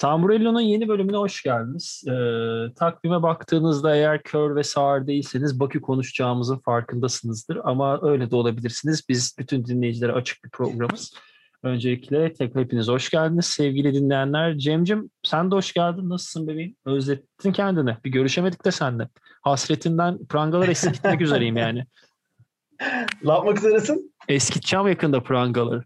Tamburello'nun yeni bölümüne hoş geldiniz. Ee, takvime baktığınızda eğer kör ve sağır değilseniz Bakü konuşacağımızın farkındasınızdır. Ama öyle de olabilirsiniz. Biz bütün dinleyicilere açık bir programız. Öncelikle tekrar hepiniz hoş geldiniz sevgili dinleyenler. Cemcim sen de hoş geldin. Nasılsın bebeğim? Özlettin kendini. Bir görüşemedik de seninle. Hasretinden prangalar eskitmek üzereyim yani. Ne yapmak üzeresin? Eskiteceğim yakında prangaları.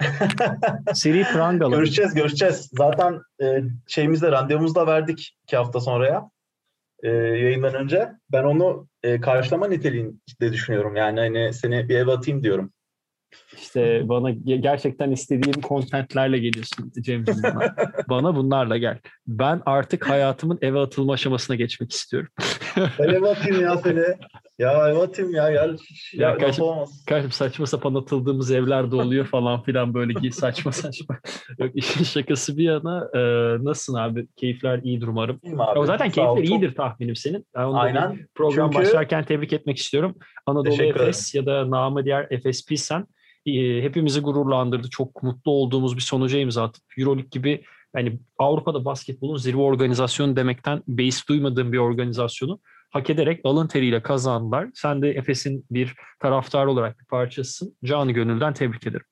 Seri prangalar. Görüşeceğiz, görüşeceğiz. Zaten e, şeyimizde randevumuzu da verdik iki hafta sonraya e, yayından önce. Ben onu e, karşılama niteliğinde düşünüyorum. Yani hani seni bir eve atayım diyorum. İşte bana gerçekten istediğim kontentlerle geliyorsun Cem'ciğim bana. bana bunlarla gel. Ben artık hayatımın eve atılma aşamasına geçmek istiyorum. ben eve atayım ya seni. Ya eve atayım ya gel. Ya, ya kardeşim, kardeşim saçma sapan atıldığımız evler de oluyor falan filan böyle saçma saçma. Yok işin şakası bir yana e, nasılsın abi? Keyifler iyidir umarım. İyiyim abi. O zaten keyifler ol, iyidir çok... tahminim senin. Yani Aynen. Program Çünkü... başlarken tebrik etmek istiyorum. Anadolu Efes ya da namı diğer FSP sen e, hepimizi gururlandırdı. Çok mutlu olduğumuz bir sonuca imza atıp Euroleague gibi yani Avrupa'da basketbolun zirve organizasyonu demekten beis duymadığım bir organizasyonu hak ederek alın teriyle kazandılar. Sen de Efes'in bir taraftar olarak bir parçasısın. Canı gönülden tebrik ederim.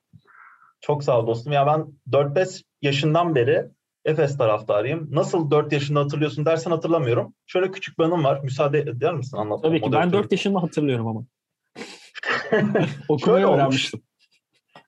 Çok sağ ol dostum. Ya ben 4-5 yaşından beri Efes taraftarıyım. Nasıl 4 yaşında hatırlıyorsun dersen hatırlamıyorum. Şöyle küçük bir anım var. Müsaade eder misin anlatmam? Tabii ki. Ben 4 yaşında hatırlıyorum ama. Okumayı öğrenmiştim.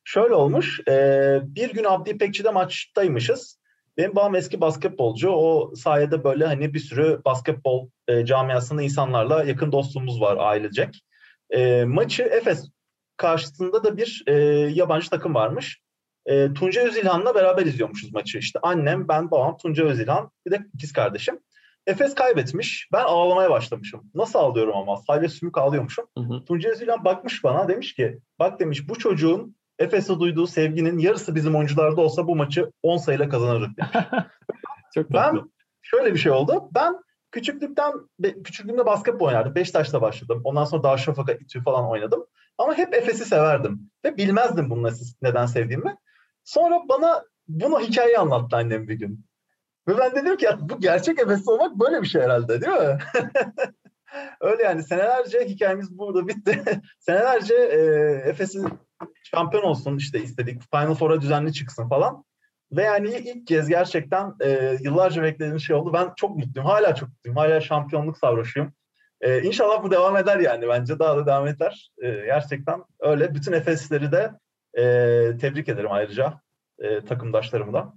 Şöyle olmuş. E, bir gün Abdi İpekçi'de maçtaymışız. Benim babam eski basketbolcu. O sayede böyle hani bir sürü basketbol e, camiasında insanlarla yakın dostluğumuz var ailecek. E, maçı Efes karşısında da bir e, yabancı takım varmış. E, Tunca Özilhan'la beraber izliyormuşuz maçı. İşte annem, ben, babam, Tunca Özilhan, bir de ikiz kardeşim. Efes kaybetmiş. Ben ağlamaya başlamışım. Nasıl ağlıyorum ama? Sadece sümük ağlıyormuşum. Hı hı. Tunca Özilhan bakmış bana demiş ki bak demiş bu çocuğun Efes'e duyduğu sevginin yarısı bizim oyuncularda olsa bu maçı 10 sayıyla kazanırdık. Çok ben şöyle bir şey oldu. Ben küçüklükten küçüklüğümde basketbol oynardım. Beşiktaş'ta başladım. Ondan sonra Darüşşafaka, İTÜ falan oynadım. Ama hep Efes'i severdim. Ve bilmezdim bunu neden sevdiğimi. Sonra bana bunu hikaye anlattı annem bir gün. Ve ben dedim ki bu gerçek Efes'te olmak böyle bir şey herhalde değil mi? Öyle yani senelerce hikayemiz burada bitti. senelerce e, Efes'in şampiyon olsun işte istedik. Final Four'a düzenli çıksın falan. Ve yani ilk kez gerçekten e, yıllarca beklediğim şey oldu. Ben çok mutluyum. Hala çok mutluyum. Hala şampiyonluk sarhoşuyum. E, inşallah bu devam eder yani. Bence daha da devam eder. E, gerçekten öyle. Bütün Efesleri de e, tebrik ederim ayrıca. E, takımdaşlarımı da.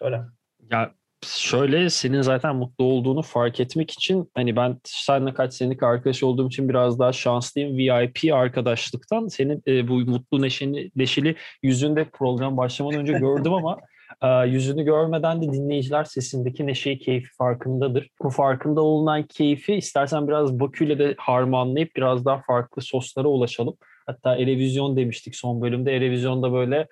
Öyle. Ya şöyle senin zaten mutlu olduğunu fark etmek için hani ben seninle kaç senelik arkadaş olduğum için biraz daha şanslıyım. VIP arkadaşlıktan senin e, bu mutlu neşeni, neşeli yüzünde program başlamadan önce gördüm ama e, yüzünü görmeden de dinleyiciler sesindeki neşeyi, keyfi farkındadır. Bu farkında olunan keyfi istersen biraz Bakü'yle de harmanlayıp biraz daha farklı soslara ulaşalım. Hatta Erevizyon demiştik son bölümde. Erevizyonda böyle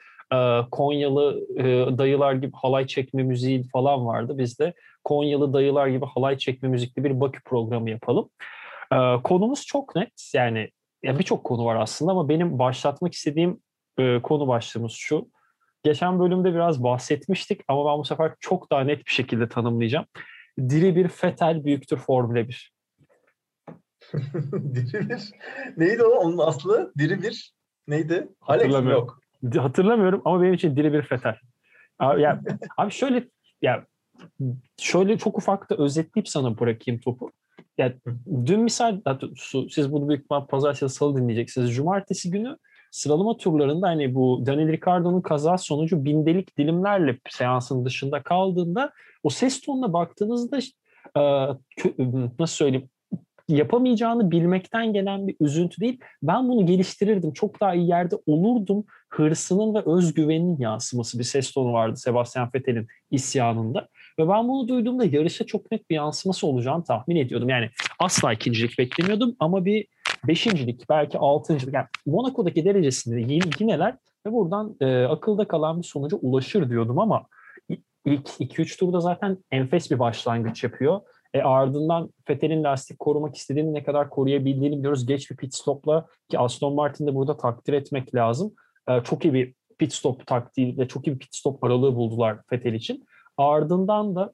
Konyalı e, dayılar gibi halay çekme müziği falan vardı. Biz de Konyalı dayılar gibi halay çekme müzikli bir Bakü programı yapalım. E, konumuz çok net. Yani ya birçok konu var aslında ama benim başlatmak istediğim konu başlığımız şu. Geçen bölümde biraz bahsetmiştik ama ben bu sefer çok daha net bir şekilde tanımlayacağım. Diri bir fetel büyüktür Formula 1. diri bir. Neydi o onun aslı? Diri bir neydi? Alex yok. Hatırlamıyorum ama benim için diri bir fetal. Abi, ya, abi şöyle ya şöyle çok ufak da özetleyip sana bırakayım topu. Ya dün misal siz bunu büyük ihtimal pazartesi salı dinleyeceksiniz. Cumartesi günü sıralama turlarında hani bu Daniel Ricciardo'nun kaza sonucu bindelik dilimlerle seansın dışında kaldığında o ses tonuna baktığınızda nasıl söyleyeyim yapamayacağını bilmekten gelen bir üzüntü değil. Ben bunu geliştirirdim. Çok daha iyi yerde olurdum. Hırsının ve özgüveninin yansıması bir ses tonu vardı Sebastian Vettel'in isyanında. Ve ben bunu duyduğumda yarışa çok net bir yansıması olacağını tahmin ediyordum. Yani asla ikincilik beklemiyordum ama bir beşincilik belki altıncılık. Yani Monaco'daki derecesinde yineler ve buradan e, akılda kalan bir sonuca ulaşır diyordum ama ilk 2-3 turda zaten enfes bir başlangıç yapıyor. E ardından Fethel'in lastik korumak istediğini ne kadar koruyabildiğini biliyoruz. Geç bir pit stopla ki Aston Martin'de burada takdir etmek lazım. E, çok iyi bir pit stop taktiği ve çok iyi bir pit stop aralığı buldular Fethel için. Ardından da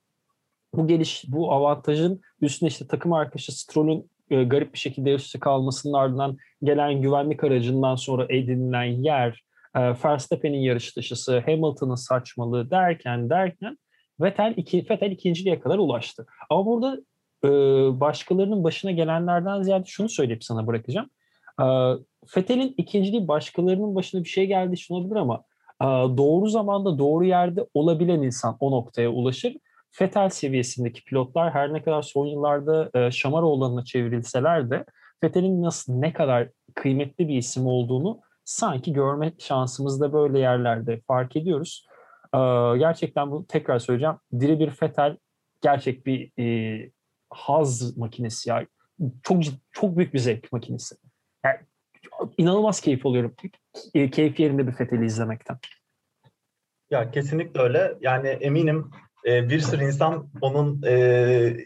bu geliş, bu avantajın üstüne işte takım arkadaşı Stroll'ün e, garip bir şekilde üstü kalmasının ardından gelen güvenlik aracından sonra edinilen yer, e, Verstappen'in yarış dışısı, Hamilton'ın saçmalığı derken derken Vettel, iki, Vettel ikinciliğe kadar ulaştı. Ama burada e, başkalarının başına gelenlerden ziyade şunu söyleyip sana bırakacağım. E, Vettel'in ikinciliği başkalarının başına bir şey geldiği için olabilir ama e, doğru zamanda doğru yerde olabilen insan o noktaya ulaşır. Vettel seviyesindeki pilotlar her ne kadar son yıllarda e, Şamaroğlan'ına çevrilseler de Vettel'in nasıl ne kadar kıymetli bir isim olduğunu sanki görme şansımızda böyle yerlerde fark ediyoruz. E, gerçekten bu tekrar söyleyeceğim. Diri bir Vettel gerçek bir e, haz makinesi ya. Çok çok büyük bir zevk makinesi. Yani, inanılmaz keyif alıyorum. E, keyif yerinde bir Vettel'i izlemekten. Ya kesinlikle öyle. Yani eminim e, bir sürü insan onun e,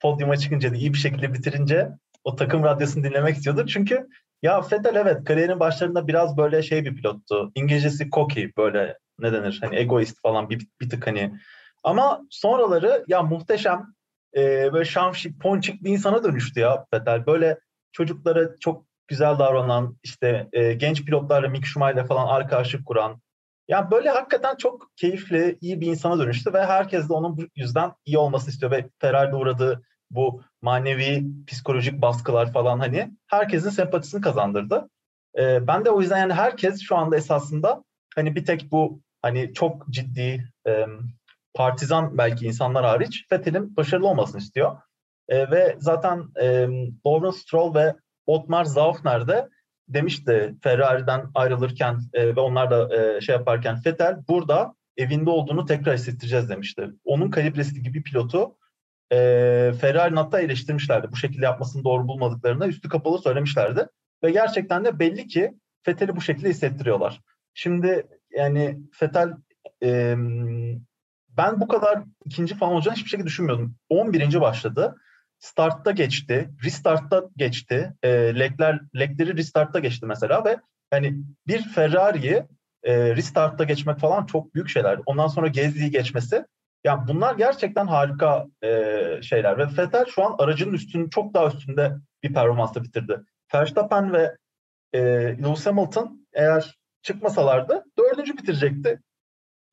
podyuma çıkınca da iyi bir şekilde bitirince o takım radyosunu dinlemek istiyordur. Çünkü ya Vettel evet kariyerin başlarında biraz böyle şey bir pilottu. İngilizcesi cocky böyle ne denir hani egoist falan bir, bir tık hani. Ama sonraları ya muhteşem e, böyle şamşik ponçik bir insana dönüştü ya Vettel. Böyle çocuklara çok güzel davranan işte e, genç pilotlarla Mick Schumacher'le falan arkadaşlık kuran yani böyle hakikaten çok keyifli, iyi bir insana dönüştü ve herkes de onun bu yüzden iyi olması istiyor ve Ferrari'de uğradığı bu manevi, psikolojik baskılar falan hani herkesin sempatisini kazandırdı. Ee, ben de o yüzden yani herkes şu anda esasında hani bir tek bu hani çok ciddi e, partizan belki insanlar hariç Vettel'in başarılı olmasını istiyor. E, ve zaten e, Lawrence Stroll ve Otmar Zaufner de demişti Ferrari'den ayrılırken e, ve onlar da e, şey yaparken Vettel burada evinde olduğunu tekrar hissettireceğiz demişti. Onun kalibresi gibi pilotu e, Ferrari'nin hatta eleştirmişlerdi. Bu şekilde yapmasını doğru bulmadıklarını üstü kapalı söylemişlerdi. Ve gerçekten de belli ki Vettel'i bu şekilde hissettiriyorlar. Şimdi yani Vettel e, ben bu kadar ikinci falan olacağını hiçbir şekilde düşünmüyordum. 11. başladı startta geçti, restartta geçti. E, lekler lekleri restartta geçti mesela ve hani bir Ferrari'yi e, restartta geçmek falan çok büyük şeyler. Ondan sonra Gezdi'yi geçmesi yani bunlar gerçekten harika e, şeyler ve Vettel şu an aracının üstünün çok daha üstünde bir performansla bitirdi. Verstappen ve e, Lewis Hamilton eğer çıkmasalardı dördüncü bitirecekti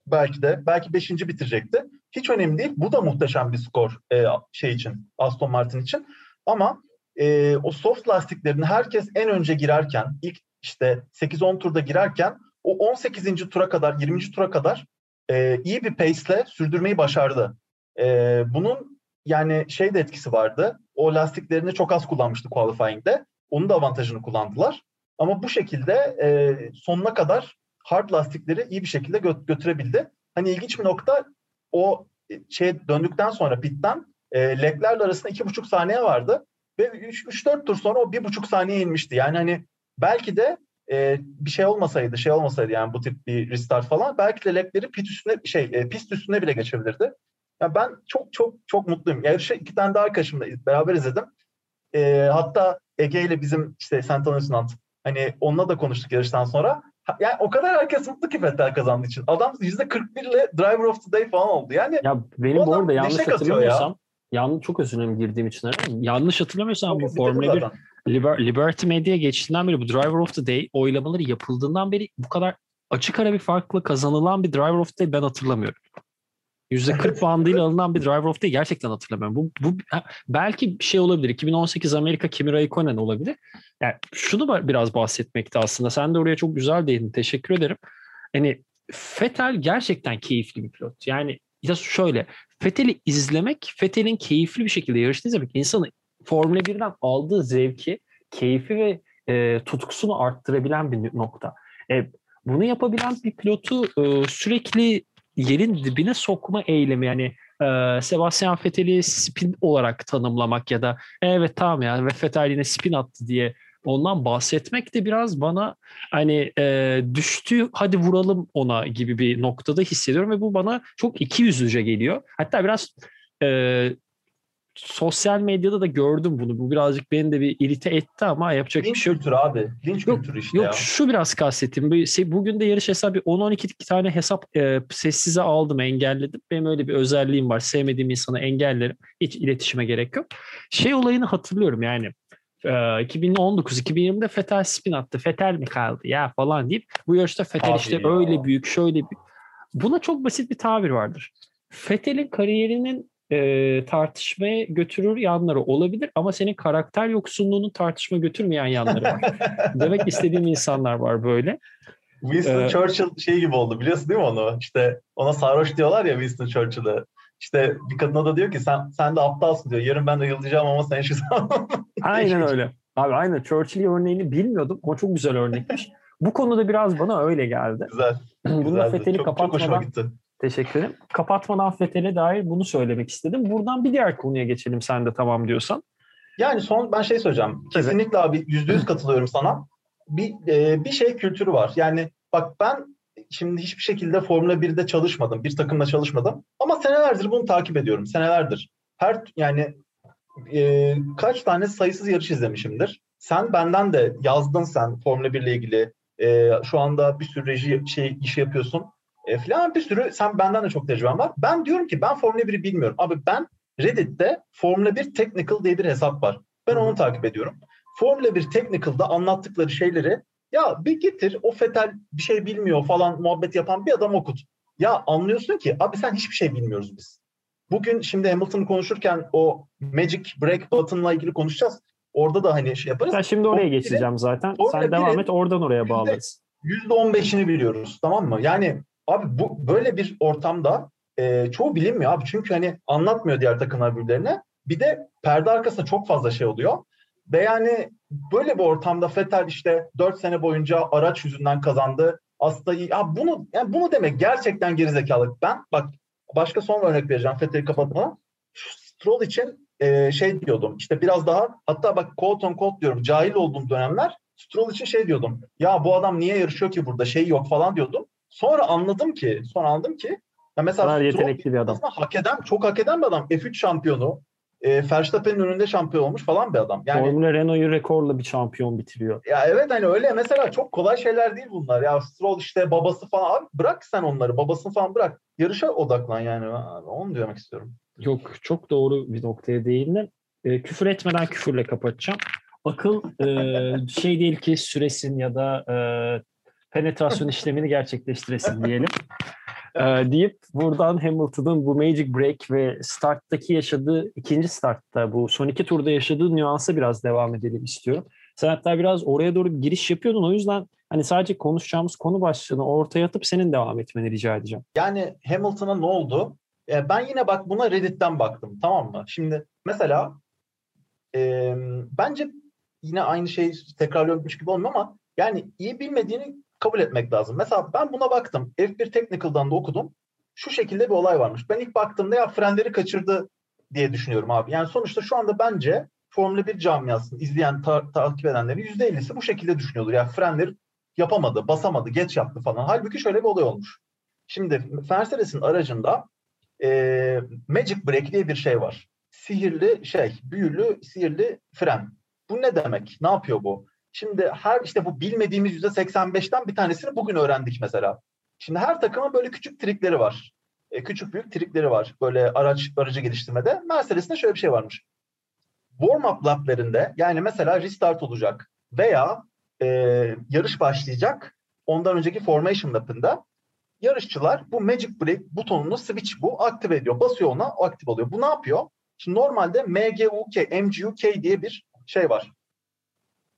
belki de belki beşinci bitirecekti. Hiç önemli değil. Bu da muhteşem bir skor e, şey için Aston Martin için. Ama e, o soft lastiklerini herkes en önce girerken ilk işte 8-10 turda girerken o 18. tura kadar 20. tura kadar e, iyi bir pace'le sürdürmeyi başardı. E, bunun yani şey de etkisi vardı. O lastiklerini çok az kullanmıştı qualifying'de. Onun da avantajını kullandılar. Ama bu şekilde e, sonuna kadar hard lastikleri iyi bir şekilde gö- götürebildi. Hani ilginç bir nokta o şey döndükten sonra pitten e, leklerle arasında iki buçuk saniye vardı ve 3-4 tur sonra o bir buçuk saniye inmişti. Yani hani belki de e, bir şey olmasaydı, şey olmasaydı yani bu tip bir restart falan belki de lekleri pit üstüne şey e, pist üstüne bile geçebilirdi. Yani ben çok çok çok mutluyum. Yarışı iki tane daha arkadaşımla beraber izledim. E, hatta Ege ile bizim işte. Anastant hani onunla da konuştuk yarıştan sonra yani o kadar herkes mutlu ki Vettel kazandığı için. Adam %41 ile Driver of the Day falan oldu. Yani ya benim bu arada yanlış hatırlamıyorsam ya. yanlış çok özür dilerim girdiğim için. Yanlış hatırlamıyorsam bu Formula 1 Liber, Liberty Media geçtiğinden beri bu Driver of the Day oylamaları yapıldığından beri bu kadar açık ara bir farklı kazanılan bir Driver of the Day ben hatırlamıyorum. %40 bandıyla alınan bir Driver of the gerçekten hatırlamıyorum. Bu, bu belki bir şey olabilir. 2018 Amerika Kimi Raikkonen olabilir. Yani şunu biraz bahsetmekte aslında. Sen de oraya çok güzel değindin. Teşekkür ederim. Yani Fetel gerçekten keyifli bir pilot. Yani ya şöyle Fetel'i izlemek, Fetel'in keyifli bir şekilde yarıştığını izlemek insanı Formula 1'den aldığı zevki, keyfi ve e, tutkusunu arttırabilen bir nokta. E, bunu yapabilen bir pilotu e, sürekli yerin dibine sokma eylemi yani e, Sebastian Vettel'i spin olarak tanımlamak ya da evet tamam ya ve Vettel yine spin attı diye ondan bahsetmek de biraz bana hani e, düştü hadi vuralım ona gibi bir noktada hissediyorum ve bu bana çok iki yüzlüce geliyor. Hatta biraz e, sosyal medyada da gördüm bunu. Bu birazcık beni de bir irite etti ama yapacak Linç bir şey yok. kültürü abi. Linç Yok, kültürü işte Yok ya. şu biraz kastettim. Bu- Bugün de yarış hesabı 10-12 tane hesap e, sessize aldım, engelledim. Benim öyle bir özelliğim var. Sevmediğim insanı engellerim. Hiç iletişime gerek yok. Şey olayını hatırlıyorum yani. e, 2019-2020'de Fetel spin attı. Fetel mi kaldı ya falan deyip bu yarışta Fetel Abi işte ya. öyle büyük şöyle büyük. Buna çok basit bir tabir vardır. Fetel'in kariyerinin e, tartışmaya götürür yanları olabilir ama senin karakter yoksunluğunu tartışma götürmeyen yanları var. Demek istediğim insanlar var böyle. Winston Ee, Churchill şey gibi oldu biliyorsun değil mi onu? İşte ona sarhoş diyorlar ya Winston Churchill'e. İşte bir kadına da diyor ki sen sen de aptalsın diyor. Yarın ben de yıldıracağım ama sen şu. Aynen öyle. Abi aynen Churchill örneğini bilmiyordum ama çok güzel örnekmiş. Bu konuda biraz bana öyle geldi. Güzel. Bununla güzeldi. Fethel'i çok, çok hoşuma kapatmadan gitti. Teşekkür ederim. Kapatmadan Fethel'e dair bunu söylemek istedim. Buradan bir diğer konuya geçelim sen de tamam diyorsan. Yani son ben şey söyleyeceğim. Kesinlikle abi yüzde yüz katılıyorum sana. Bir e, bir şey kültürü var. Yani bak ben şimdi hiçbir şekilde Formula 1'de çalışmadım. Bir takımla çalışmadım. Ama senelerdir bunu takip ediyorum. Senelerdir. Her yani e, kaç tane sayısız yarış izlemişimdir. Sen benden de yazdın sen Formula 1 ile ilgili. E, şu anda bir sürü reji şey işi yapıyorsun. E, filan bir sürü sen benden de çok tecrüben var. Ben diyorum ki ben Formula 1'i bilmiyorum. Abi ben Reddit'te Formula 1 Technical diye bir hesap var. Ben onu takip ediyorum. Formula 1 Technical'da anlattıkları şeyleri ya bir getir o Fetel bir şey bilmiyor falan muhabbet yapan bir adam okut. Ya anlıyorsun ki abi sen hiçbir şey bilmiyoruz biz. Bugün şimdi Hamilton'ı konuşurken o Magic Break Button'la ilgili konuşacağız. Orada da hani şey yaparız. Ben şimdi oraya geçeceğim zaten. Formula Sen devam et oradan oraya bağlarız. %15'ini biliyoruz tamam mı? Yani abi bu böyle bir ortamda e, çoğu bilinmiyor abi. Çünkü hani anlatmıyor diğer takımlar birbirlerine. Bir de perde arkasında çok fazla şey oluyor. Ve yani böyle bir ortamda Vettel işte 4 sene boyunca araç yüzünden kazandı. Aslında. Ya bunu yani bunu demek gerçekten gerizekalı. Ben bak başka son örnek vereceğim Vettel'i kapatmadan. Stroll için e, şey diyordum. İşte biraz daha hatta bak quote on quote diyorum. Cahil olduğum dönemler Stroll için şey diyordum. Ya bu adam niye yarışıyor ki burada şey yok falan diyordum. Sonra anladım ki, sonra anladım ki ya mesela Kadar yetenekli bir adam. hak eden, çok hak eden bir adam. F3 şampiyonu. E, Verstappen'in önünde şampiyon olmuş falan bir adam. Yani Formula Renault'yu rekorla bir şampiyon bitiriyor. ya evet hani öyle mesela çok kolay şeyler değil bunlar. Ya Stroll işte babası falan abi bırak sen onları babasını falan bırak. Yarışa odaklan yani. Abi, onu demek istiyorum. Yok çok doğru bir noktaya değindin. E, küfür etmeden küfürle kapatacağım. Akıl e, şey değil ki süresin ya da e, penetrasyon işlemini gerçekleştiresin diyelim. E, deyip buradan Hamilton'ın bu Magic Break ve starttaki yaşadığı ikinci startta bu son iki turda yaşadığı nüansa biraz devam edelim istiyorum. Sen hatta biraz oraya doğru bir giriş yapıyordun. O yüzden hani sadece konuşacağımız konu başlığını ortaya atıp senin devam etmeni rica edeceğim. Yani Hamilton'a ne oldu? E, ben yine bak buna Reddit'ten baktım tamam mı? Şimdi mesela e, bence yine aynı şeyi tekrarlıyormuş gibi olmuyor ama yani iyi bilmediğini kabul etmek lazım. Mesela ben buna baktım. F1 Technical'dan da okudum. Şu şekilde bir olay varmış. Ben ilk baktığımda ya frenleri kaçırdı diye düşünüyorum abi. Yani sonuçta şu anda bence Formula 1 camiasını izleyen, ta- takip edenlerin %50'si bu şekilde düşünüyordur. Yani frenleri yapamadı, basamadı, geç yaptı falan. Halbuki şöyle bir olay olmuş. Şimdi Mercedes'in aracında e, Magic Brake diye bir şey var. Sihirli şey, büyülü, sihirli fren. Bu ne demek? Ne yapıyor bu? Şimdi her işte bu bilmediğimiz %85'ten bir tanesini bugün öğrendik mesela. Şimdi her takımın böyle küçük trikleri var. E, küçük büyük trikleri var. Böyle araç aracı geliştirmede. Mercedes'te şöyle bir şey varmış. Warm-up laplerinde yani mesela restart olacak veya e, yarış başlayacak. Ondan önceki formation lapında yarışçılar bu Magic Break butonunu switch bu aktive ediyor. Basıyor ona aktif oluyor. Bu ne yapıyor? Şimdi normalde MGUK, MGUK diye bir şey var.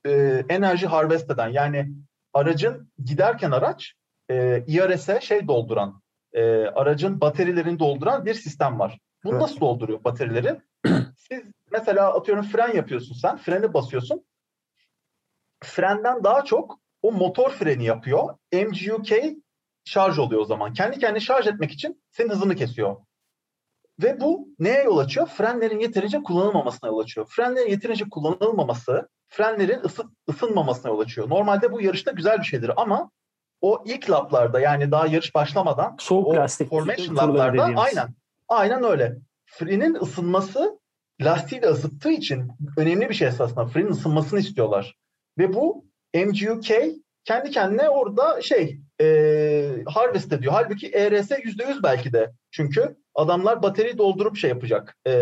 Ee, enerji harvest eden yani aracın giderken araç e, IRS'e şey dolduran e, aracın baterilerini dolduran bir sistem var. Bu Evet. nasıl dolduruyor baterileri? Siz mesela atıyorum fren yapıyorsun sen. Freni basıyorsun. Frenden daha çok o motor freni yapıyor. MGUK şarj oluyor o zaman. Kendi kendine şarj etmek için senin hızını kesiyor. Ve bu neye yol açıyor? Frenlerin yeterince kullanılmamasına yol açıyor. Frenlerin yeterince kullanılmaması, frenlerin ısı, ısınmamasına yol açıyor. Normalde bu yarışta güzel bir şeydir ama o ilk laplarda yani daha yarış başlamadan Soğuk o plastik formation laplarda aynen aynen öyle. Frenin ısınması lastiği de ısıttığı için önemli bir şey esasında. Frenin ısınmasını istiyorlar. Ve bu MGUK kendi kendine orada şey e, harvest ediyor. Halbuki ERS %100 belki de. Çünkü adamlar batarya doldurup şey yapacak. E,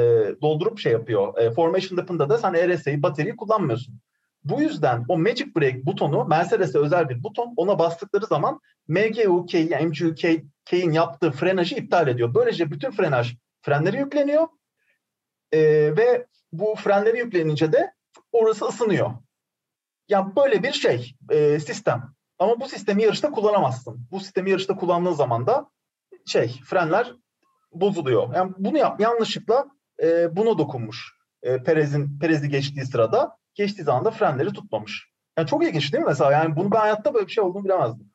doldurup şey yapıyor. E, formation Dip'ında da sen ERS'yi batarya kullanmıyorsun. Bu yüzden o Magic Brake butonu Mercedes'e özel bir buton. Ona bastıkları zaman MGUK yani MGUK'in yaptığı frenajı iptal ediyor. Böylece bütün frenaj frenleri yükleniyor. E, ve bu frenleri yüklenince de orası ısınıyor. Yani böyle bir şey e, sistem. Ama bu sistemi yarışta kullanamazsın. Bu sistemi yarışta kullandığın zaman da şey frenler bozuluyor. Yani bunu yap yanlışlıkla e, buna dokunmuş. E, Perez'in Perez'i geçtiği sırada geçtiği zaman da frenleri tutmamış. Yani çok ilginç değil mi mesela? Yani bunu ben hayatta böyle bir şey olduğunu bilemezdim.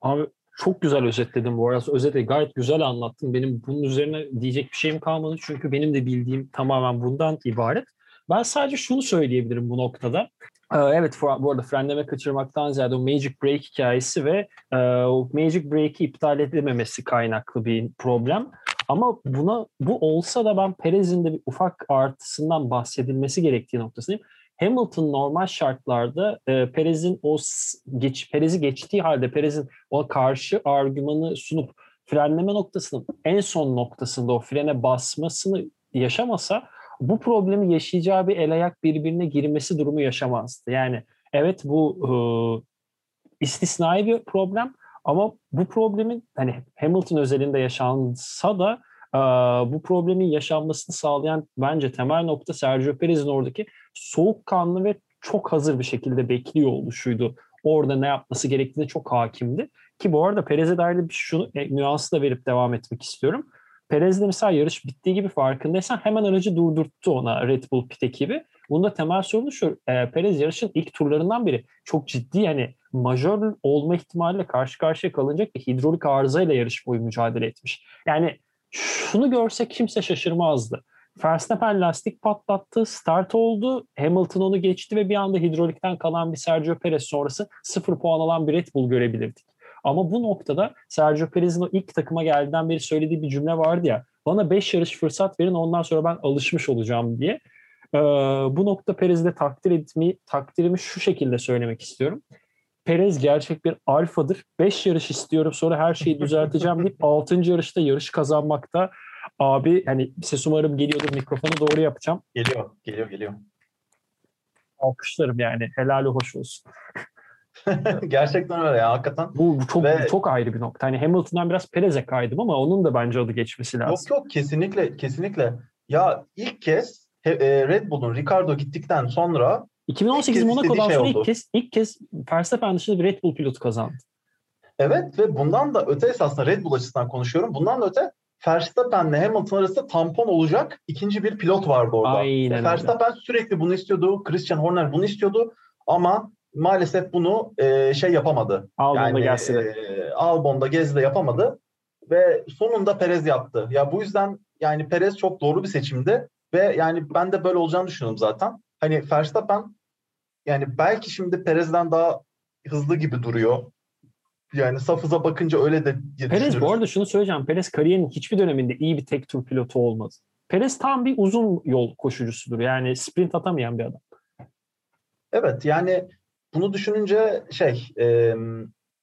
Abi çok güzel özetledin bu arada. Özetle gayet güzel anlattın. Benim bunun üzerine diyecek bir şeyim kalmadı. Çünkü benim de bildiğim tamamen bundan ibaret. Ben sadece şunu söyleyebilirim bu noktada. Ee, evet bu arada frenleme kaçırmaktan ziyade o Magic Break hikayesi ve e, o Magic Break'i iptal edilmemesi kaynaklı bir problem. Ama buna bu olsa da ben Perez'in de bir ufak artısından bahsedilmesi gerektiği noktasındayım. Hamilton normal şartlarda e, Perez'in o geç Perez'i geçtiği halde Perez'in o karşı argümanı sunup frenleme noktasının en son noktasında o frene basmasını yaşamasa bu problemi yaşayacağı bir el ayak birbirine girmesi durumu yaşamazdı. Yani evet bu e, istisnai bir problem ama bu problemin hani Hamilton özelinde yaşansa da e, bu problemin yaşanmasını sağlayan bence temel nokta Sergio Perez'in oradaki soğukkanlı ve çok hazır bir şekilde bekliyor oluşuydu. Orada ne yapması gerektiğine çok hakimdi. Ki bu arada Perez'e dair bir şunu e, nüansı da verip devam etmek istiyorum. Perez de mesela yarış bittiği gibi farkındaysan hemen aracı durdurttu ona Red Bull pit ekibi. Bunda temel sorunu şu, e, Perez yarışın ilk turlarından biri çok ciddi yani majör olma ihtimaliyle karşı karşıya kalınacak bir hidrolik arızayla yarış boyu mücadele etmiş. Yani şunu görsek kimse şaşırmazdı. Verstappen lastik patlattı, start oldu, Hamilton onu geçti ve bir anda hidrolikten kalan bir Sergio Perez sonrası sıfır puan alan bir Red Bull görebilirdik. Ama bu noktada Sergio Perez'in o ilk takıma geldiğinden beri söylediği bir cümle vardı ya. Bana 5 yarış fırsat verin ondan sonra ben alışmış olacağım diye. Ee, bu nokta Perez'i de takdir etmeyi, takdirimi şu şekilde söylemek istiyorum. Perez gerçek bir alfadır. 5 yarış istiyorum sonra her şeyi düzelteceğim deyip 6. yarışta yarış kazanmakta. Abi hani ses umarım geliyordur mikrofonu doğru yapacağım. Geliyor, geliyor, geliyor. Alkışlarım yani. Helali hoş olsun. Gerçekten öyle ya hakikaten. Bu, çok Ve, çok ayrı bir nokta. Hani Hamilton'dan biraz Perez'e kaydım ama onun da bence adı geçmesi lazım. Yok yok kesinlikle kesinlikle. Ya ilk kez e, Red Bull'un Ricardo gittikten sonra 2018 Monaco'dan şey sonra ilk kez ilk kez Verstappen dışında bir Red Bull pilotu kazandı. Evet ve bundan da öte esasında Red Bull açısından konuşuyorum. Bundan da öte Verstappen'le Hamilton arasında tampon olacak ikinci bir pilot vardı orada. Aynen Verstappen sürekli bunu istiyordu. Christian Horner bunu istiyordu. Ama maalesef bunu e, şey yapamadı. Albon'da yani, gelse de. E, Albon'da Gez'de yapamadı ve sonunda Perez yaptı. Ya bu yüzden yani Perez çok doğru bir seçimdi ve yani ben de böyle olacağını düşünüyorum zaten. Hani Verstappen yani belki şimdi Perez'den daha hızlı gibi duruyor. Yani safıza bakınca öyle de Perez bu arada şunu söyleyeceğim. Perez kariyerinin hiçbir döneminde iyi bir tek tur pilotu olmadı. Perez tam bir uzun yol koşucusudur. Yani sprint atamayan bir adam. Evet yani bunu düşününce şey e,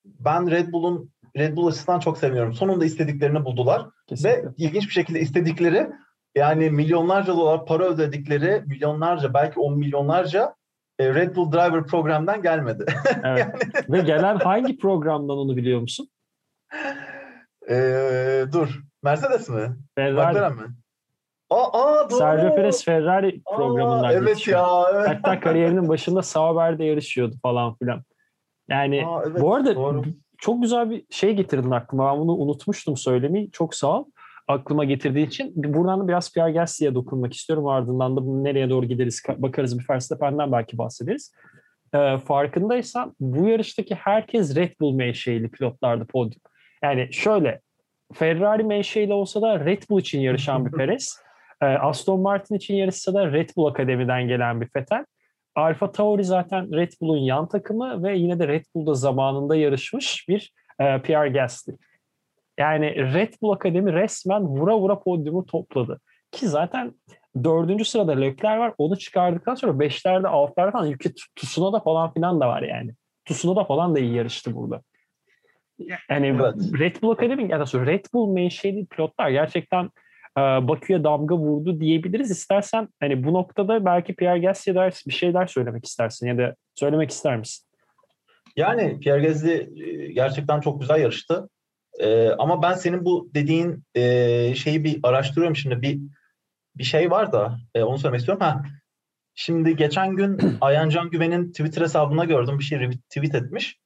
ben Red Bull'un Red Bull açısından çok seviyorum. Sonunda istediklerini buldular Kesinlikle. ve ilginç bir şekilde istedikleri yani milyonlarca dolar para ödedikleri milyonlarca belki on milyonlarca e, Red Bull Driver programdan gelmedi. Evet. yani... Ve gelen hangi programdan onu biliyor musun? Ee, dur. Mercedes mi? Ferrari. McLaren mi? Aa, aa doğru. Sergio Perez Ferrari aa, programından evet yetişiyor. ya. Evet. Hatta kariyerinin başında Sauber'de yarışıyordu falan filan. Yani aa, evet, bu arada doğru. çok güzel bir şey getirdin aklıma. Ben bunu unutmuştum söylemeyi. Çok sağ ol aklıma getirdiği için. Buradan da biraz Pierre Gasly'e dokunmak istiyorum. Ardından da bunu nereye doğru gideriz bakarız. Bir Verstappen'den belki bahsederiz. Ee, farkındaysan bu yarıştaki herkes Red Bull menşeili pilotlardı podyum. Yani şöyle Ferrari menşeili olsa da Red Bull için yarışan bir Perez. Ee, Aston Martin için yarışsa da Red Bull Akademi'den gelen bir Vettel. Alfa Tauri zaten Red Bull'un yan takımı ve yine de Red Bull'da zamanında yarışmış bir e, Pierre Gasly. Yani Red Bull Akademi resmen vura vura podyumu topladı. Ki zaten dördüncü sırada Leclerc var. Onu çıkardıktan sonra beşlerde altlarda falan Yuki Tsunoda falan filan da var yani. Tsunoda falan da iyi yarıştı burada. Yani evet. Red Bull Academy ya da Red Bull menşeli pilotlar gerçekten e, Bakü'ye damga vurdu diyebiliriz. İstersen hani bu noktada belki Pierre Gasly der bir şeyler söylemek istersin ya da söylemek ister misin? Yani Pierre Gasly e, gerçekten çok güzel yarıştı. Ee, ama ben senin bu dediğin e, şeyi bir araştırıyorum şimdi. Bir bir şey var da e, onu söylemek istiyorum. Ha, şimdi geçen gün Ayhan Can Güven'in Twitter hesabına gördüm bir şey tweet etmiş.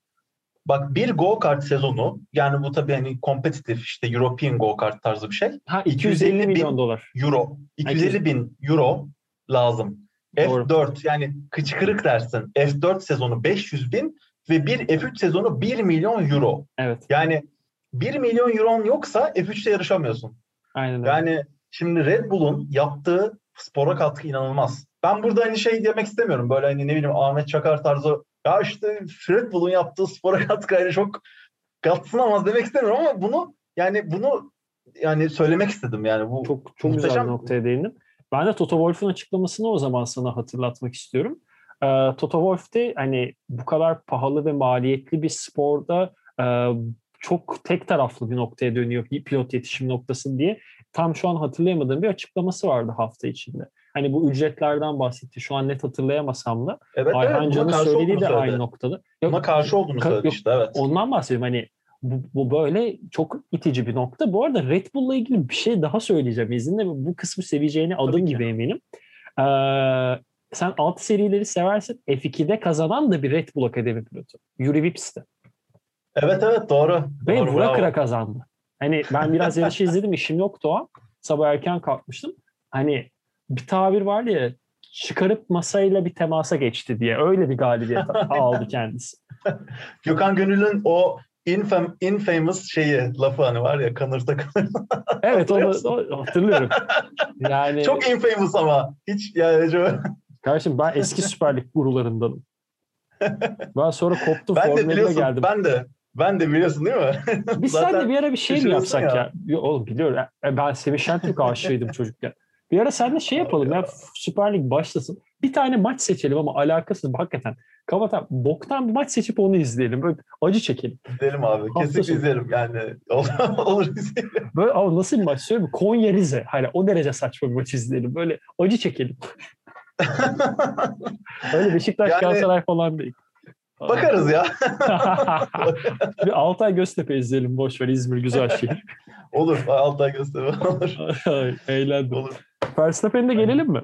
Bak bir go kart sezonu yani bu tabii hani kompetitif işte European go kart tarzı bir şey. Ha 250, 250 milyon bin dolar. Euro. 250 bin euro lazım. Doğru. F4 yani kıçkırık dersin. F4 sezonu 500 bin ve bir F3 sezonu 1 milyon euro. Evet. Yani 1 milyon euron yoksa F3'te yarışamıyorsun. Aynen öyle. Yani şimdi Red Bull'un yaptığı spora katkı inanılmaz. Ben burada hani şey demek istemiyorum. Böyle hani ne bileyim Ahmet Çakar tarzı ya işte Red Bull'un yaptığı spora katkı yani çok katsınamaz demek istemiyorum ama bunu yani bunu yani söylemek istedim yani bu çok çok muhteşem. güzel bir noktaya değindin. Ben de Toto Wolff'un açıklamasını o zaman sana hatırlatmak istiyorum. Ee, Toto Wolff de hani bu kadar pahalı ve maliyetli bir sporda e, çok tek taraflı bir noktaya dönüyor pilot yetişim noktası diye. Tam şu an hatırlayamadığım bir açıklaması vardı hafta içinde. Hani bu ücretlerden bahsetti. Şu an net hatırlayamasam da. Evet, Ayhan evet, Can'ın söylediği de aynı noktada. Yok, buna karşı olduğunu söyledi işte evet. Ondan bahsediyorum. Hani bu, bu böyle çok itici bir nokta. Bu arada Red Bull'la ilgili bir şey daha söyleyeceğim. İzinle bu kısmı seveceğini adım gibi eminim. Ee, sen alt serileri seversin. F2'de kazanan da bir Red Bull Akademi pilotu. Yuri Vips'ti. Evet evet doğru. Ve doğru, vura kıra kazandı. Hani ben biraz yarışı izledim. işim yoktu o an. Sabah erken kalkmıştım. Hani bir tabir vardı ya çıkarıp masayla bir temasa geçti diye. Öyle bir galibiyet aldı kendisi. Gökhan Gönül'ün o infam, infamous şeyi lafı hani var ya kanırta kanırta. evet onu, onu hatırlıyorum. Yani çok infamous ama hiç yani çok... Kardeşim ben eski Süper Lig gurularındanım. Ben sonra koptum ben de biliyorsun, geldim. Ben de ben de biliyorsun değil mi? Biz sen bir ara bir şey mi yapsak ya? ya? Oğlum biliyorum. Ben Semih Şentürk aşığıydım çocukken. Bir ara seninle şey yapalım ya Süper Lig başlasın. Bir tane maç seçelim ama alakasız hakikaten. Kavata boktan bir maç seçip onu izleyelim. Böyle acı çekelim. İzleyelim abi. Kesinlikle izlerim yani. Olur izleyelim. Böyle ama nasıl bir maç söyleyeyim mi? Konya Rize. Hani o derece saçma bir maç izleyelim. Böyle acı çekelim. Öyle Beşiktaş yani, Galatasaray falan değil. Bakarız ya. bir Altay Göztepe izleyelim. Boş ver İzmir güzel şehir. Olur. Altay Göztepe olur. Eğlendim. Olur. Verstappen'e gelelim mi?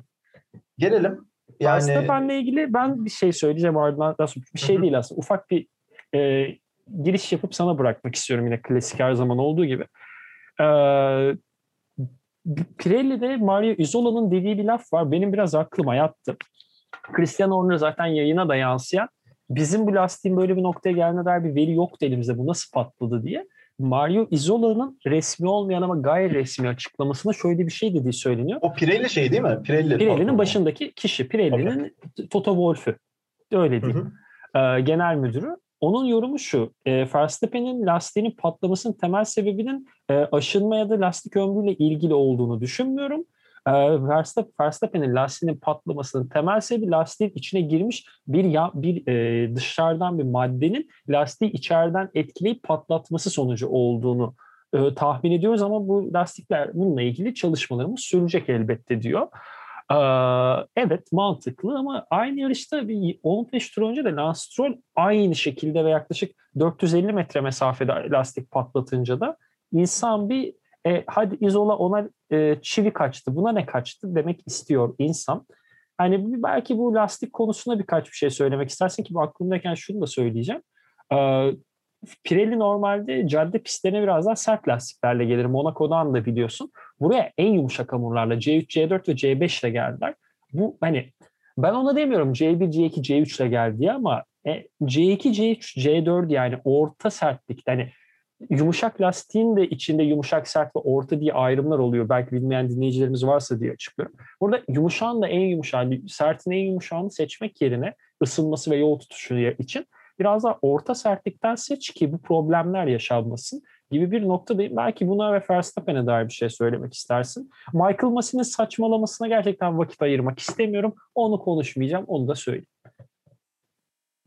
Gelelim. Yani... Verstappen'le ilgili ben bir şey söyleyeceğim ardından. Bir şey değil aslında. Ufak bir e, giriş yapıp sana bırakmak istiyorum yine klasik her zaman olduğu gibi. E, Pirelli'de Mario Izola'nın dediği bir laf var. Benim biraz aklıma yattı. Cristiano Horner zaten yayına da yansıyan bizim bu lastiğin böyle bir noktaya gelene dair bir veri yoktu elimizde bu nasıl patladı diye. Mario Izola'nın resmi olmayan ama gayri resmi açıklamasında şöyle bir şey dediği söyleniyor. O Pirelli şey değil mi? Pirelli. Pirelli'nin başındaki kişi. Pirelli'nin okay. Toto Wolff'ü. Öyle diyeyim. Ee, genel müdürü. Onun yorumu şu. E, Verstappen'in lastiğinin patlamasının temel sebebinin e, aşınma ya da lastik ömrüyle ilgili olduğunu düşünmüyorum. E, Verstappen'in lastiğinin patlamasının temel sebebi lastiğin içine girmiş bir ya, bir e, dışarıdan bir maddenin lastiği içeriden etkileyip patlatması sonucu olduğunu e, tahmin ediyoruz ama bu lastikler bununla ilgili çalışmalarımız sürecek elbette diyor. Ee, evet mantıklı ama aynı yarışta bir 15 tur önce de Lance Stroll aynı şekilde ve yaklaşık 450 metre mesafede lastik patlatınca da insan bir e, hadi izola ona e, çivi kaçtı buna ne kaçtı demek istiyor insan. Hani belki bu lastik konusunda birkaç bir şey söylemek istersin ki bu aklımdayken şunu da söyleyeceğim. Ee, Pirelli normalde cadde pistlerine biraz daha sert lastiklerle gelir. Monaco'dan da biliyorsun. Buraya en yumuşak hamurlarla C3, C4 ve C5 ile geldiler. Bu hani ben ona demiyorum C1, C2, C3 ile geldi ama e, C2, C3, C4 yani orta sertlikte hani yumuşak lastiğin de içinde yumuşak sert ve orta diye ayrımlar oluyor. Belki bilmeyen dinleyicilerimiz varsa diye açıklıyorum. Burada yumuşağın da en yumuşağı, sertin en yumuşağını seçmek yerine ısınması ve yol tutuşu için biraz daha orta sertlikten seç ki bu problemler yaşanmasın. gibi bir noktadayım. Belki buna ve Verstappen'e dair bir şey söylemek istersin. Michael Massey'nin saçmalamasına gerçekten vakit ayırmak istemiyorum. Onu konuşmayacağım. Onu da söyleyeyim.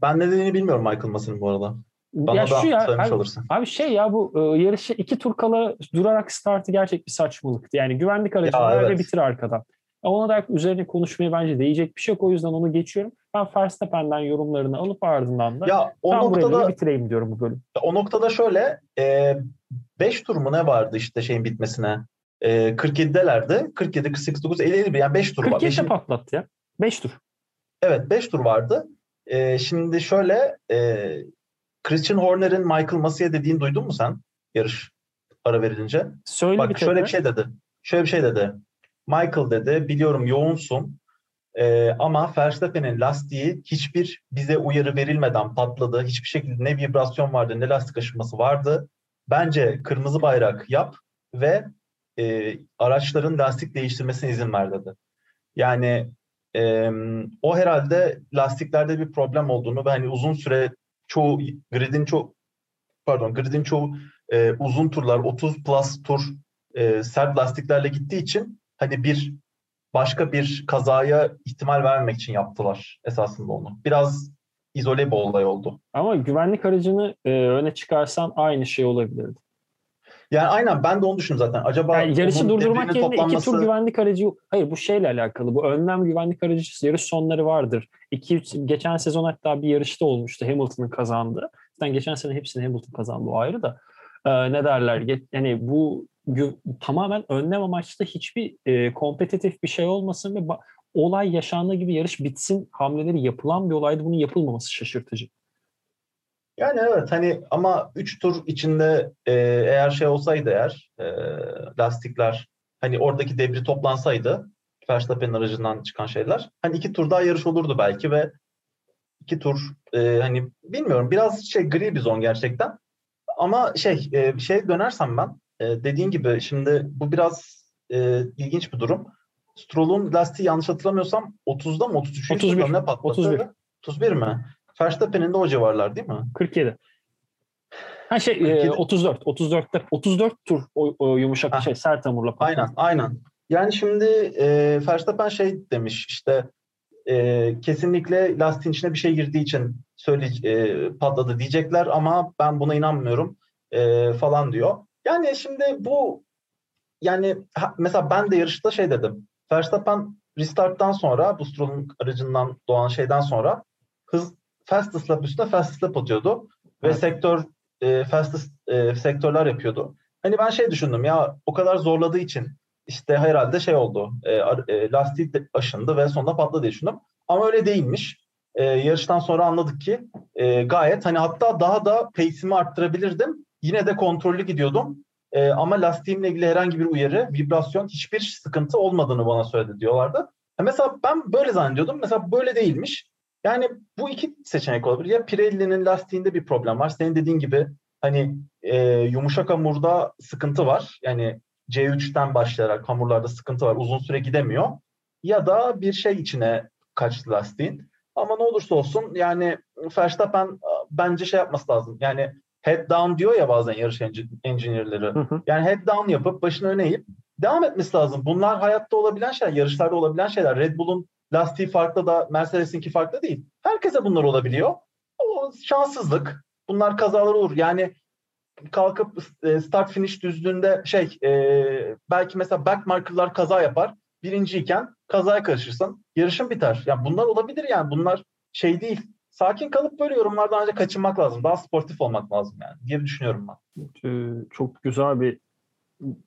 Ben ne dediğini bilmiyorum Michael Massey'nin bu arada. Bana ya da şu ya, abi, abi şey ya bu e, yarışı iki tur kala durarak startı gerçek bir saçmalıktı. Yani güvenlik aracını ya, evet. bitir arkadan. Ona da üzerine konuşmaya bence değecek bir şey yok. O yüzden onu geçiyorum. Ben Verstappen'den yorumlarını alıp ardından da ya, o tam noktada, bitireyim diyorum bu bölüm. O noktada şöyle 5 e, tur mu ne vardı işte şeyin bitmesine? E, 47'delerde. 47, 48, 9, 50, 51 yani 5 tur 47 var. 47'de patlattı ya. 5 tur. Evet 5 tur vardı. E, şimdi şöyle e, Christian Horner'in Michael Massey'e dediğini duydun mu sen? Yarış ara verilince. Söyle Bak bir şöyle bir şey dedi. Şöyle bir şey dedi. Michael dedi biliyorum yoğunsun e, ama Verstappen'in lastiği hiçbir bize uyarı verilmeden patladı. Hiçbir şekilde ne vibrasyon vardı ne lastik aşınması vardı. Bence kırmızı bayrak yap ve e, araçların lastik değiştirmesine izin ver dedi. Yani e, o herhalde lastiklerde bir problem olduğunu ve hani uzun süre çoğu gridin çok pardon gridin çoğu e, uzun turlar 30 plus tur e, sert lastiklerle gittiği için hani bir başka bir kazaya ihtimal vermek için yaptılar esasında onu. Biraz izole bir olay oldu. Ama güvenlik aracını e, öne çıkarsan aynı şey olabilirdi. Yani aynen ben de onu düşündüm zaten. Acaba yani yarışı durdurmak yerine toplanması... iki tur güvenlik aracı Hayır bu şeyle alakalı. Bu önlem güvenlik aracı yarış sonları vardır. İki, üç, geçen sezon hatta bir yarışta olmuştu. Hamilton'ın kazandı. Zaten geçen sene hepsini Hamilton kazandı o ayrı da. Ee, ne derler? Yani bu tamamen önlem amaçlı hiçbir e, kompetitif bir şey olmasın ve olay yaşandığı gibi yarış bitsin hamleleri yapılan bir olaydı. Bunun yapılmaması şaşırtıcı. Yani evet hani ama 3 tur içinde e, eğer şey olsaydı eğer e, lastikler hani oradaki debri toplansaydı Verstappen'in aracından çıkan şeyler hani iki tur daha yarış olurdu belki ve iki tur e, hani bilmiyorum biraz şey gri bir zon gerçekten ama şey e, şey dönersem ben e, dediğin gibi şimdi bu biraz e, ilginç bir durum. Stroll'un lastiği yanlış hatırlamıyorsam 30'da mı 33. 31. ne patladı? 31. 31 mi? Verstappen'in de o civarlar değil mi? 47. Ha şey 47. E, 34. 34'te 34 tur o, o yumuşak ha. şey sert hamurla patladı. Aynen aynen. Yani şimdi e, Verstappen şey demiş işte e, kesinlikle lastiğin içine bir şey girdiği için söyle e, patladı diyecekler ama ben buna inanmıyorum e, falan diyor. Yani şimdi bu yani mesela ben de yarışta şey dedim. Verstappen restarttan sonra bu Stroll'un aracından doğan şeyden sonra hız fastest lap üstüne fastest lap atıyordu ve evet. sektör e, fastest e, sektörler yapıyordu. Hani ben şey düşündüm ya o kadar zorladığı için işte herhalde şey oldu. E, e, lastik aşındı ve sonunda patladı diye düşündüm. Ama öyle değilmiş. E, yarıştan sonra anladık ki e, gayet hani hatta daha da pace'imi arttırabilirdim. Yine de kontrollü gidiyordum. E, ama lastiğimle ilgili herhangi bir uyarı, vibrasyon, hiçbir sıkıntı olmadığını bana söyledi diyorlardı. Ha, mesela ben böyle zannediyordum. Mesela böyle değilmiş. Yani bu iki seçenek olabilir. Ya Pirelli'nin lastiğinde bir problem var. Senin dediğin gibi hani e, yumuşak hamurda sıkıntı var. Yani C3'ten başlayarak hamurlarda sıkıntı var. Uzun süre gidemiyor. Ya da bir şey içine kaçtı lastiğin. Ama ne olursa olsun yani Verstappen bence şey yapması lazım. Yani head down diyor ya bazen yarış engineer'ları. Yani head down yapıp başını öne eğip devam etmesi lazım. Bunlar hayatta olabilen şeyler, yarışlarda olabilen şeyler. Red Bull'un lastiği farklı da Mercedes'inki farklı değil. Herkese bunlar olabiliyor. O şanssızlık. Bunlar kazalar olur. Yani kalkıp e, start finish düzlüğünde şey e, belki mesela backmarker'lar kaza yapar. Birinciyken kazaya karışırsın. Yarışın biter. Yani bunlar olabilir yani. Bunlar şey değil sakin kalıp böyle yorumlardan ancak kaçınmak lazım. Daha sportif olmak lazım yani diye düşünüyorum ben. Ee, çok güzel bir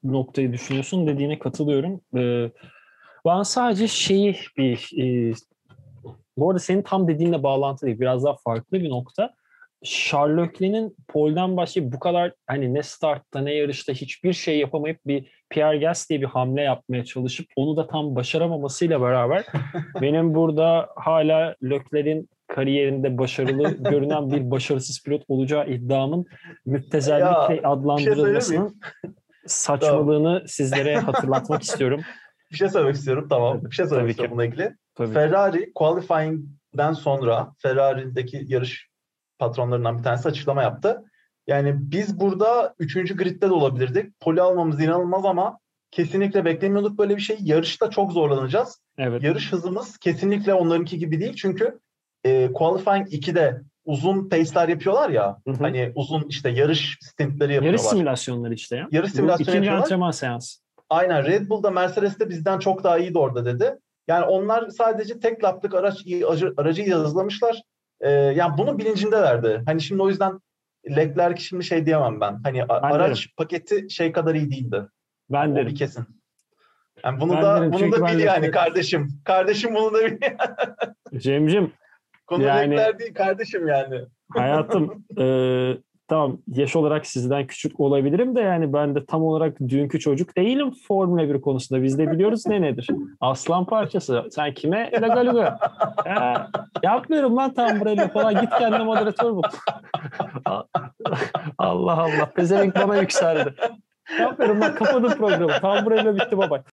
noktayı düşünüyorsun. Dediğine katılıyorum. Ee, ben sadece şeyi bir e, bu arada senin tam dediğinle bağlantı değil. Biraz daha farklı bir nokta. Charles polden başlayıp bu kadar hani ne startta ne yarışta hiçbir şey yapamayıp bir Pierre Gas diye bir hamle yapmaya çalışıp onu da tam başaramamasıyla beraber benim burada hala Leclerc'in kariyerinde başarılı görünen bir başarısız pilot olacağı iddiamın müptezellikle ya, adlandırılmasının şey saçmalığını sizlere hatırlatmak istiyorum. Bir şey söylemek istiyorum tamam. Bir şey söylemek istiyorum bununla ilgili. Tabii Ferrari qualifying'den sonra Ferrari'deki yarış patronlarından bir tanesi açıklama yaptı. Yani biz burada üçüncü gridde de olabilirdik. Poli almamız inanılmaz ama kesinlikle beklemiyorduk böyle bir şey. Yarışta çok zorlanacağız. Evet. Yarış hızımız kesinlikle onlarınki gibi değil. Çünkü e, Qualifying 2'de uzun pace'ler yapıyorlar ya. Hı hı. Hani uzun işte yarış stintleri yapıyorlar. Yarış simülasyonları işte ya. Yarış simülasyonu İkinci yapıyorlar. antrenman seansı. Aynen Red Bull'da Mercedes de bizden çok daha iyiydi orada dedi. Yani onlar sadece tek laplık araç aracı, yazılamışlar. Ee, yani bunun bilincindelerdi. Hani şimdi o yüzden Leclerc şimdi şey diyemem ben. Hani Ben araç derim. paketi şey kadar iyi değildi. Ben O derim. bir kesin. Yani bunu Ben da derim bunu çünkü da bil yani Leclerc- kardeşim. Kardeşim bunu da bil. Cem'cim Konu Yani- Leclerc değil kardeşim yani. hayatım e, tamam yaş olarak sizden küçük olabilirim de yani ben de tam olarak dünkü çocuk değilim Formula 1 konusunda. Biz de biliyoruz ne nedir. Aslan parçası. Sen kime lagaluga? Ya, yapmıyorum lan Tamburello falan. Git kendine moderatör bul. Allah Allah. Pezevenk bana yükseldi. Yapmıyorum lan kapadım programı. Tamburello bitti baba.